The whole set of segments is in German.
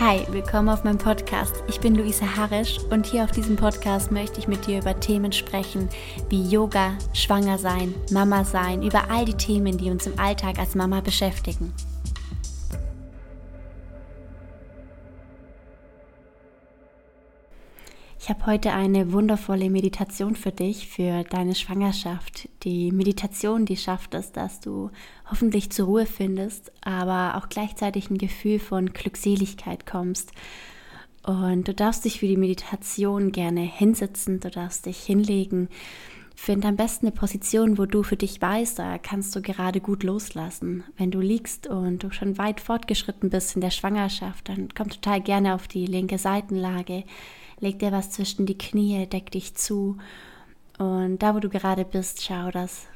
Hi, willkommen auf meinem Podcast. Ich bin Luisa Harisch und hier auf diesem Podcast möchte ich mit dir über Themen sprechen wie Yoga, Schwanger sein, Mama sein, über all die Themen, die uns im Alltag als Mama beschäftigen. Ich habe heute eine wundervolle Meditation für dich, für deine Schwangerschaft. Die Meditation, die schafft es, dass du hoffentlich zur Ruhe findest, aber auch gleichzeitig ein Gefühl von Glückseligkeit kommst. Und du darfst dich für die Meditation gerne hinsetzen, du darfst dich hinlegen. Find am besten eine Position, wo du für dich weißt, da kannst du gerade gut loslassen. Wenn du liegst und du schon weit fortgeschritten bist in der Schwangerschaft, dann komm total gerne auf die linke Seitenlage leg dir was zwischen die Knie, deck dich zu und da, wo du gerade bist, schau, dass,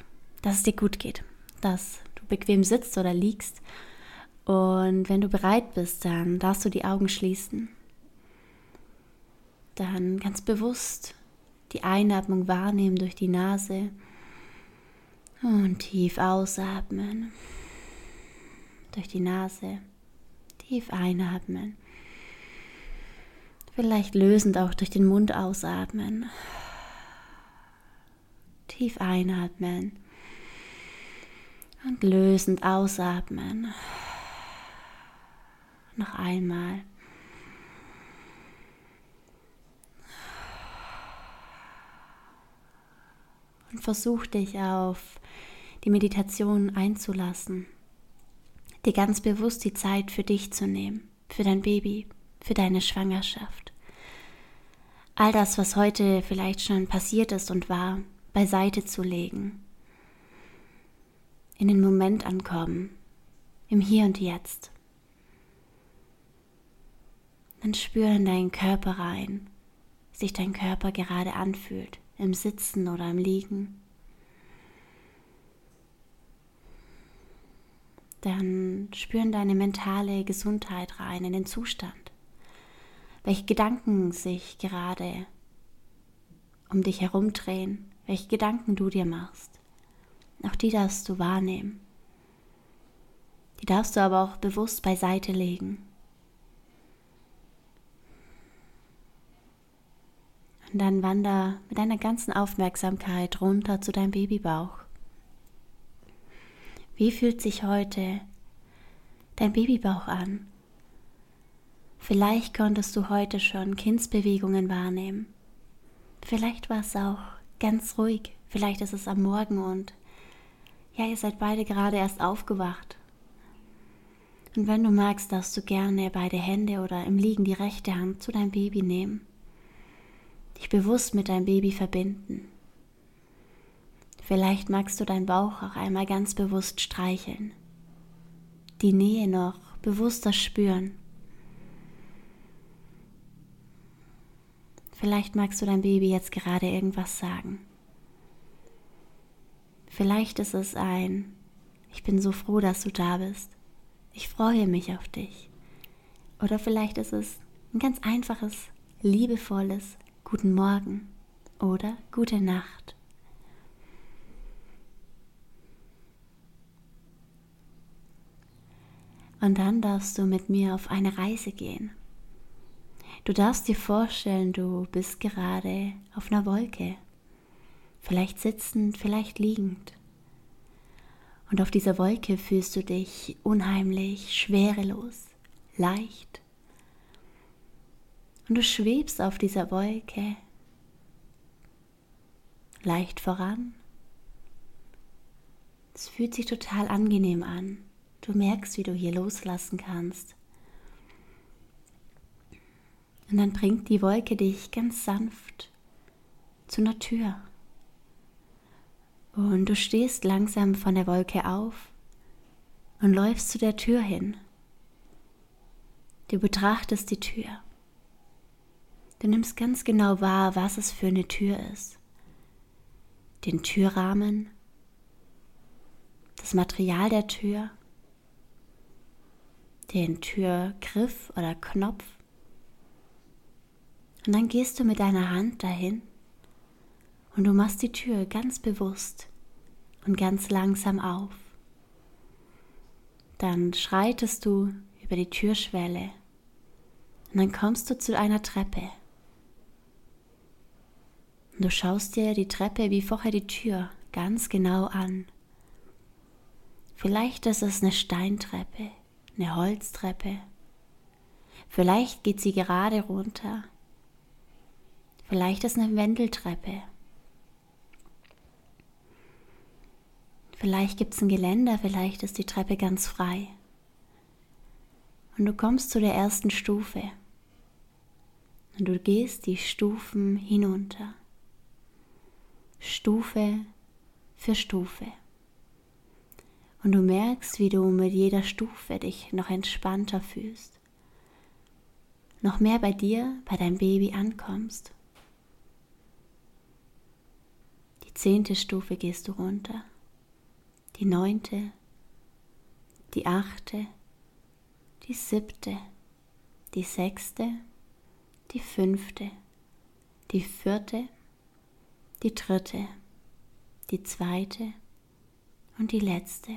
dass es dir gut geht, dass du bequem sitzt oder liegst und wenn du bereit bist, dann darfst du die Augen schließen. Dann ganz bewusst die Einatmung wahrnehmen durch die Nase und tief ausatmen. Durch die Nase tief einatmen. Vielleicht lösend auch durch den Mund ausatmen. Tief einatmen. Und lösend ausatmen. Noch einmal. Und versuch dich auf die Meditation einzulassen. Dir ganz bewusst die Zeit für dich zu nehmen, für dein Baby, für deine Schwangerschaft. All das, was heute vielleicht schon passiert ist und war, beiseite zu legen. In den Moment ankommen, im Hier und Jetzt. Dann spüre in deinen Körper rein, wie sich dein Körper gerade anfühlt, im Sitzen oder im Liegen. Dann spüren deine mentale Gesundheit rein, in den Zustand welche Gedanken sich gerade um dich herumdrehen, welche Gedanken du dir machst. Auch die darfst du wahrnehmen. Die darfst du aber auch bewusst beiseite legen. Und dann wander mit deiner ganzen Aufmerksamkeit runter zu deinem Babybauch. Wie fühlt sich heute dein Babybauch an? Vielleicht konntest du heute schon Kindsbewegungen wahrnehmen. Vielleicht war es auch ganz ruhig. Vielleicht ist es am Morgen und ja, ihr seid beide gerade erst aufgewacht. Und wenn du magst, darfst du gerne beide Hände oder im Liegen die rechte Hand zu deinem Baby nehmen. Dich bewusst mit deinem Baby verbinden. Vielleicht magst du deinen Bauch auch einmal ganz bewusst streicheln. Die Nähe noch bewusster spüren. Vielleicht magst du dein Baby jetzt gerade irgendwas sagen. Vielleicht ist es ein, ich bin so froh, dass du da bist. Ich freue mich auf dich. Oder vielleicht ist es ein ganz einfaches, liebevolles Guten Morgen oder Gute Nacht. Und dann darfst du mit mir auf eine Reise gehen. Du darfst dir vorstellen, du bist gerade auf einer Wolke, vielleicht sitzend, vielleicht liegend. Und auf dieser Wolke fühlst du dich unheimlich schwerelos, leicht. Und du schwebst auf dieser Wolke leicht voran. Es fühlt sich total angenehm an. Du merkst, wie du hier loslassen kannst. Und dann bringt die Wolke dich ganz sanft zu einer Tür. Und du stehst langsam von der Wolke auf und läufst zu der Tür hin. Du betrachtest die Tür. Du nimmst ganz genau wahr, was es für eine Tür ist. Den Türrahmen, das Material der Tür, den Türgriff oder Knopf, und dann gehst du mit deiner Hand dahin und du machst die Tür ganz bewusst und ganz langsam auf. Dann schreitest du über die Türschwelle Und dann kommst du zu einer Treppe. Und du schaust dir die Treppe wie vorher die Tür ganz genau an. Vielleicht ist es eine Steintreppe, eine Holztreppe. Vielleicht geht sie gerade runter. Vielleicht ist eine Wendeltreppe. Vielleicht gibt es ein Geländer, vielleicht ist die Treppe ganz frei. Und du kommst zu der ersten Stufe. Und du gehst die Stufen hinunter. Stufe für Stufe. Und du merkst, wie du mit jeder Stufe dich noch entspannter fühlst. Noch mehr bei dir, bei deinem Baby ankommst. Die zehnte Stufe gehst du runter. Die neunte. Die achte. Die siebte. Die sechste. Die fünfte. Die vierte. Die dritte. Die zweite. Und die letzte.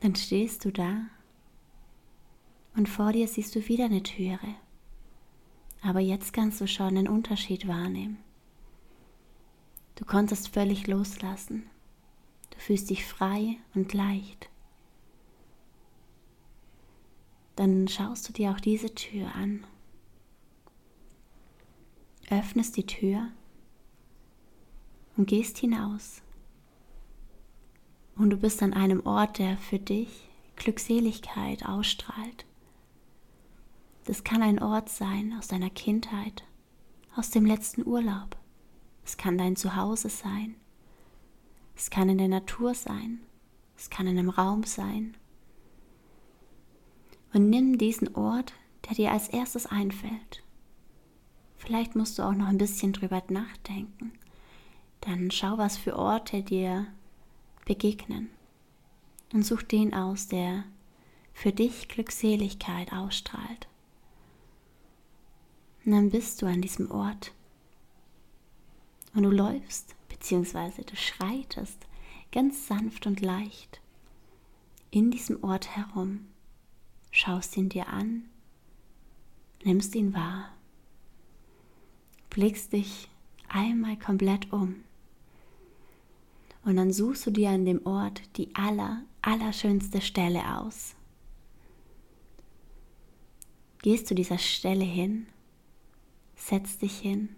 Dann stehst du da und vor dir siehst du wieder eine Türe. Aber jetzt kannst du schon einen Unterschied wahrnehmen. Du konntest völlig loslassen. Du fühlst dich frei und leicht. Dann schaust du dir auch diese Tür an. Öffnest die Tür und gehst hinaus und du bist an einem Ort, der für dich Glückseligkeit ausstrahlt. Das kann ein Ort sein aus deiner Kindheit, aus dem letzten Urlaub. Es kann dein Zuhause sein. Es kann in der Natur sein. Es kann in einem Raum sein. Und nimm diesen Ort, der dir als erstes einfällt. Vielleicht musst du auch noch ein bisschen drüber nachdenken. Dann schau, was für Orte dir begegnen. Und such den aus, der für dich Glückseligkeit ausstrahlt. Und dann bist du an diesem Ort. Und du läufst, beziehungsweise du schreitest ganz sanft und leicht in diesem Ort herum, schaust ihn dir an, nimmst ihn wahr, blickst dich einmal komplett um und dann suchst du dir an dem Ort die aller, allerschönste Stelle aus. Gehst zu dieser Stelle hin, setzt dich hin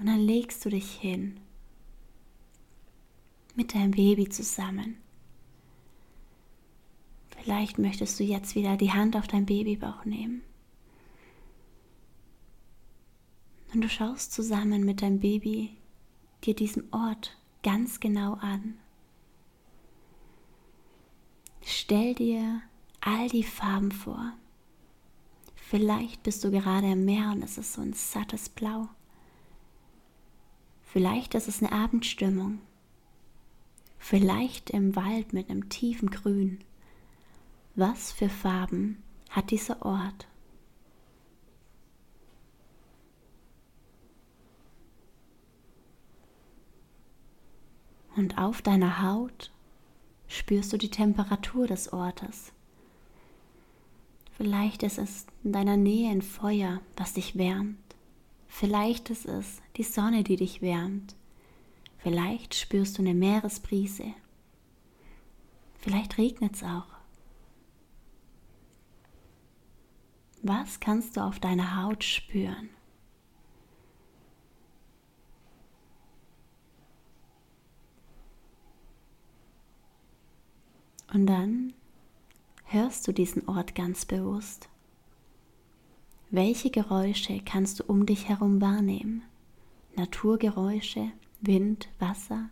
und dann legst du dich hin mit deinem Baby zusammen. Vielleicht möchtest du jetzt wieder die Hand auf dein Babybauch nehmen. Und du schaust zusammen mit deinem Baby dir diesen Ort ganz genau an. Stell dir all die Farben vor. Vielleicht bist du gerade im Meer und es ist so ein sattes Blau. Vielleicht ist es eine Abendstimmung. Vielleicht im Wald mit einem tiefen Grün. Was für Farben hat dieser Ort? und auf deiner Haut spürst du die Temperatur des Ortes. Vielleicht ist es in deiner Nähe ein Feuer, das dich wärmt. Vielleicht ist es die Sonne, die dich wärmt. Vielleicht spürst du eine Meeresbrise. Vielleicht regnet es auch. Was kannst du auf deiner Haut spüren? Und dann hörst du diesen Ort ganz bewusst. Welche Geräusche kannst du um dich herum wahrnehmen? Naturgeräusche, Wind, Wasser,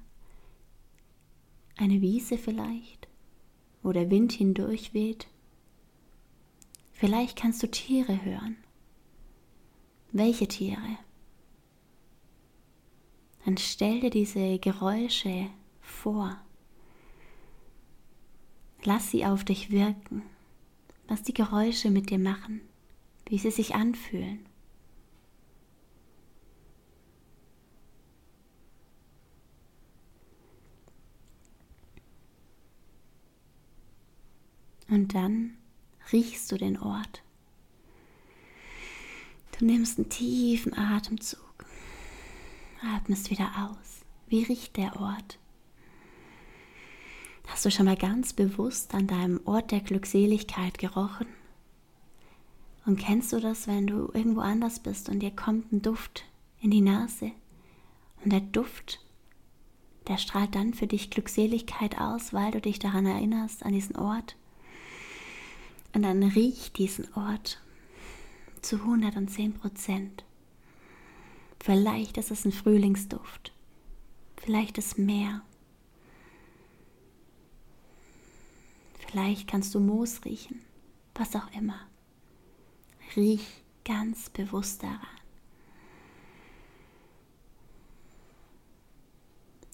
eine Wiese vielleicht, wo der Wind hindurch weht. Vielleicht kannst du Tiere hören. Welche Tiere? Dann stell dir diese Geräusche vor. Lass sie auf dich wirken, was die Geräusche mit dir machen, wie sie sich anfühlen. Und dann riechst du den Ort. Du nimmst einen tiefen Atemzug, atmest wieder aus. Wie riecht der Ort? Hast du schon mal ganz bewusst an deinem Ort der Glückseligkeit gerochen? Und kennst du das, wenn du irgendwo anders bist und dir kommt ein Duft in die Nase? Und der Duft, der strahlt dann für dich Glückseligkeit aus, weil du dich daran erinnerst, an diesen Ort. Und dann riech diesen Ort zu 110 Prozent. Vielleicht ist es ein Frühlingsduft. Vielleicht ist Meer. Vielleicht kannst du Moos riechen. Was auch immer. Riech ganz bewusst daran.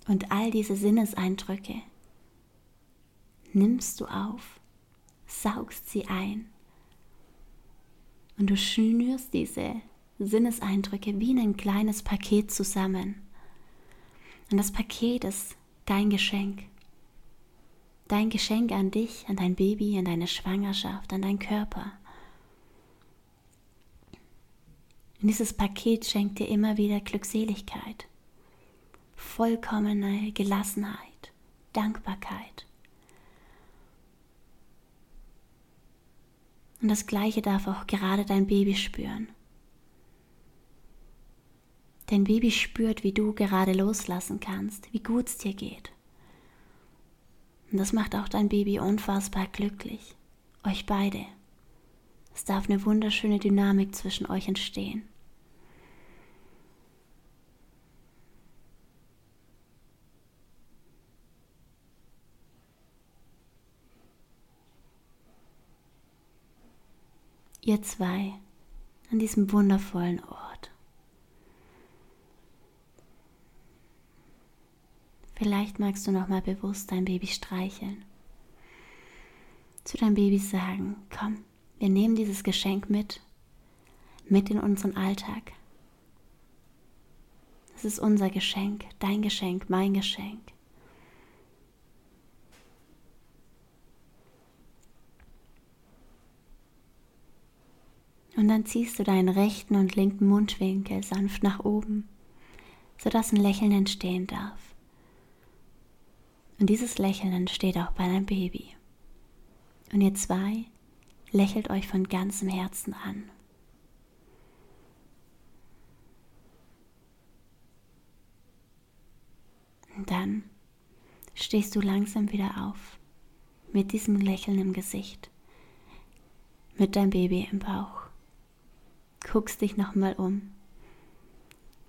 Und all diese Sinneseindrücke nimmst du auf, saugst sie ein und du schnürst diese Sinneseindrücke wie ein kleines Paket zusammen. Und das Paket ist dein Geschenk. Dein Geschenk an dich, an dein Baby, an deine Schwangerschaft, an deinen Körper. Und dieses Paket schenkt dir immer wieder Glückseligkeit, vollkommene Gelassenheit, Dankbarkeit. Und das Gleiche darf auch gerade dein Baby spüren. Dein Baby spürt, wie du gerade loslassen kannst, wie gut es dir geht. Und das macht auch dein Baby unfassbar glücklich. Euch beide. Es darf eine wunderschöne Dynamik zwischen euch entstehen. Ihr zwei an diesem wundervollen Ort. Vielleicht magst du noch mal bewusst dein Baby streicheln. Zu deinem Baby sagen, komm, wir nehmen dieses Geschenk mit, mit in unseren Alltag. Es ist unser Geschenk, dein Geschenk, mein Geschenk. Und dann ziehst du deinen rechten und linken Mundwinkel sanft nach oben, sodass ein Lächeln entstehen darf. Und dieses Lächeln entsteht auch bei deinem Baby. Und ihr zwei lächelt euch von ganzem Herzen an. Und dann stehst du langsam wieder auf, mit diesem Lächeln im Gesicht, mit deinem Baby im Bauch. Guckst dich nochmal um,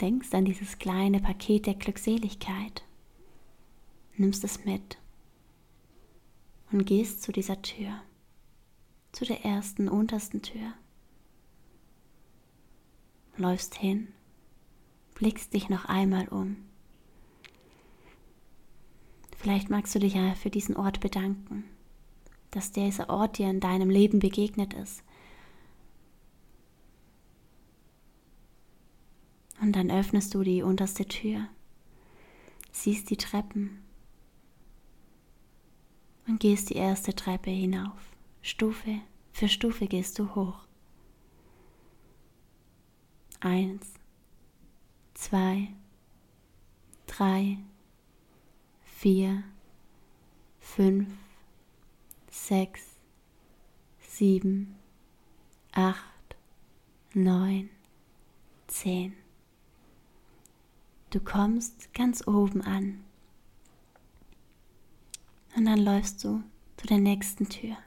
denkst an dieses kleine Paket der Glückseligkeit nimmst es mit und gehst zu dieser Tür, zu der ersten, untersten Tür. Läufst hin, blickst dich noch einmal um. Vielleicht magst du dich ja für diesen Ort bedanken, dass dieser Ort dir in deinem Leben begegnet ist. Und dann öffnest du die unterste Tür, siehst die Treppen und gehst die erste Treppe hinauf. Stufe für Stufe gehst du hoch. Eins, zwei, drei, vier, fünf, sechs, sieben, acht, neun, zehn. Du kommst ganz oben an. Und dann läufst du zu der nächsten Tür.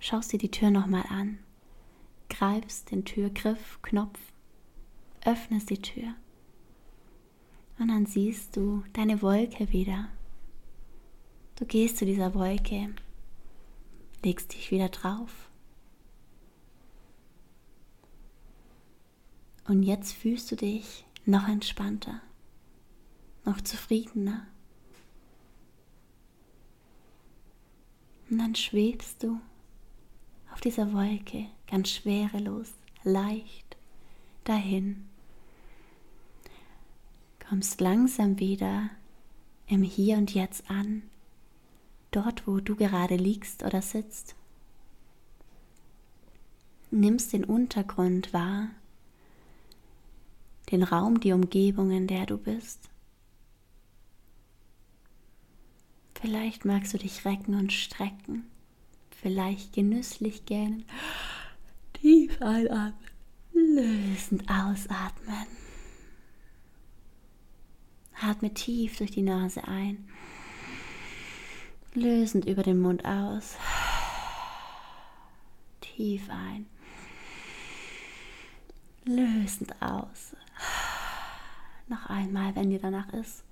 Schaust dir die Tür nochmal an, greifst den Türgriff, Knopf, öffnest die Tür. Und dann siehst du deine Wolke wieder. Du gehst zu dieser Wolke, legst dich wieder drauf. Und jetzt fühlst du dich noch entspannter, noch zufriedener. Und dann schwebst du auf dieser Wolke ganz schwerelos, leicht dahin. Kommst langsam wieder im Hier und Jetzt an, dort wo du gerade liegst oder sitzt. nimmst den Untergrund wahr, den Raum, die Umgebung, in der du bist. Vielleicht magst du dich recken und strecken, vielleicht genüsslich gähnen, tief einatmen, lösend ausatmen. Atme tief durch die Nase ein, lösend über den Mund aus. Tief ein, lösend aus. Noch einmal, wenn dir danach ist.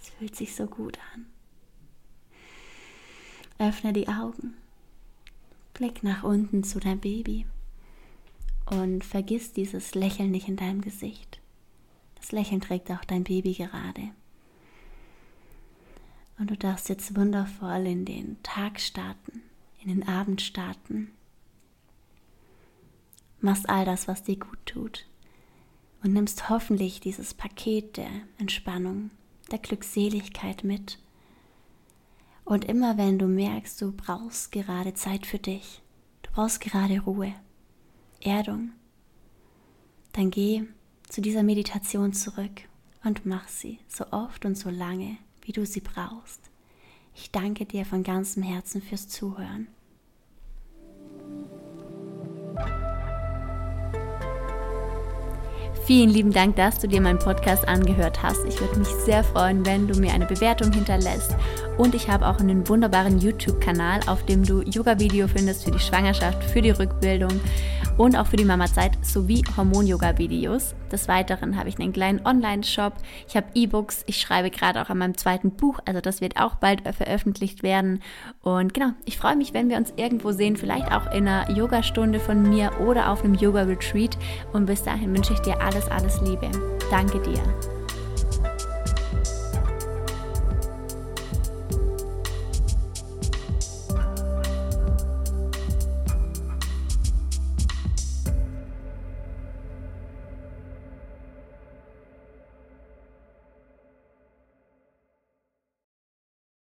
Es fühlt sich so gut an. Öffne die Augen. Blick nach unten zu deinem Baby. Und vergiss dieses Lächeln nicht in deinem Gesicht. Das Lächeln trägt auch dein Baby gerade. Und du darfst jetzt wundervoll in den Tag starten, in den Abend starten. Machst all das, was dir gut tut. Und nimmst hoffentlich dieses Paket der Entspannung, der Glückseligkeit mit. Und immer wenn du merkst, du brauchst gerade Zeit für dich, du brauchst gerade Ruhe, Erdung, dann geh zu dieser Meditation zurück und mach sie so oft und so lange, wie du sie brauchst. Ich danke dir von ganzem Herzen fürs Zuhören. Vielen lieben Dank, dass du dir meinen Podcast angehört hast. Ich würde mich sehr freuen, wenn du mir eine Bewertung hinterlässt. Und ich habe auch einen wunderbaren YouTube-Kanal, auf dem du Yoga-Video findest für die Schwangerschaft, für die Rückbildung und auch für die Mama-Zeit sowie Hormon-Yoga-Videos. Des Weiteren habe ich einen kleinen Online-Shop. Ich habe E-Books. Ich schreibe gerade auch an meinem zweiten Buch. Also das wird auch bald veröffentlicht werden. Und genau, ich freue mich, wenn wir uns irgendwo sehen. Vielleicht auch in einer Yogastunde von mir oder auf einem Yoga-Retreat. Und bis dahin wünsche ich dir alles, alles Liebe. Danke dir.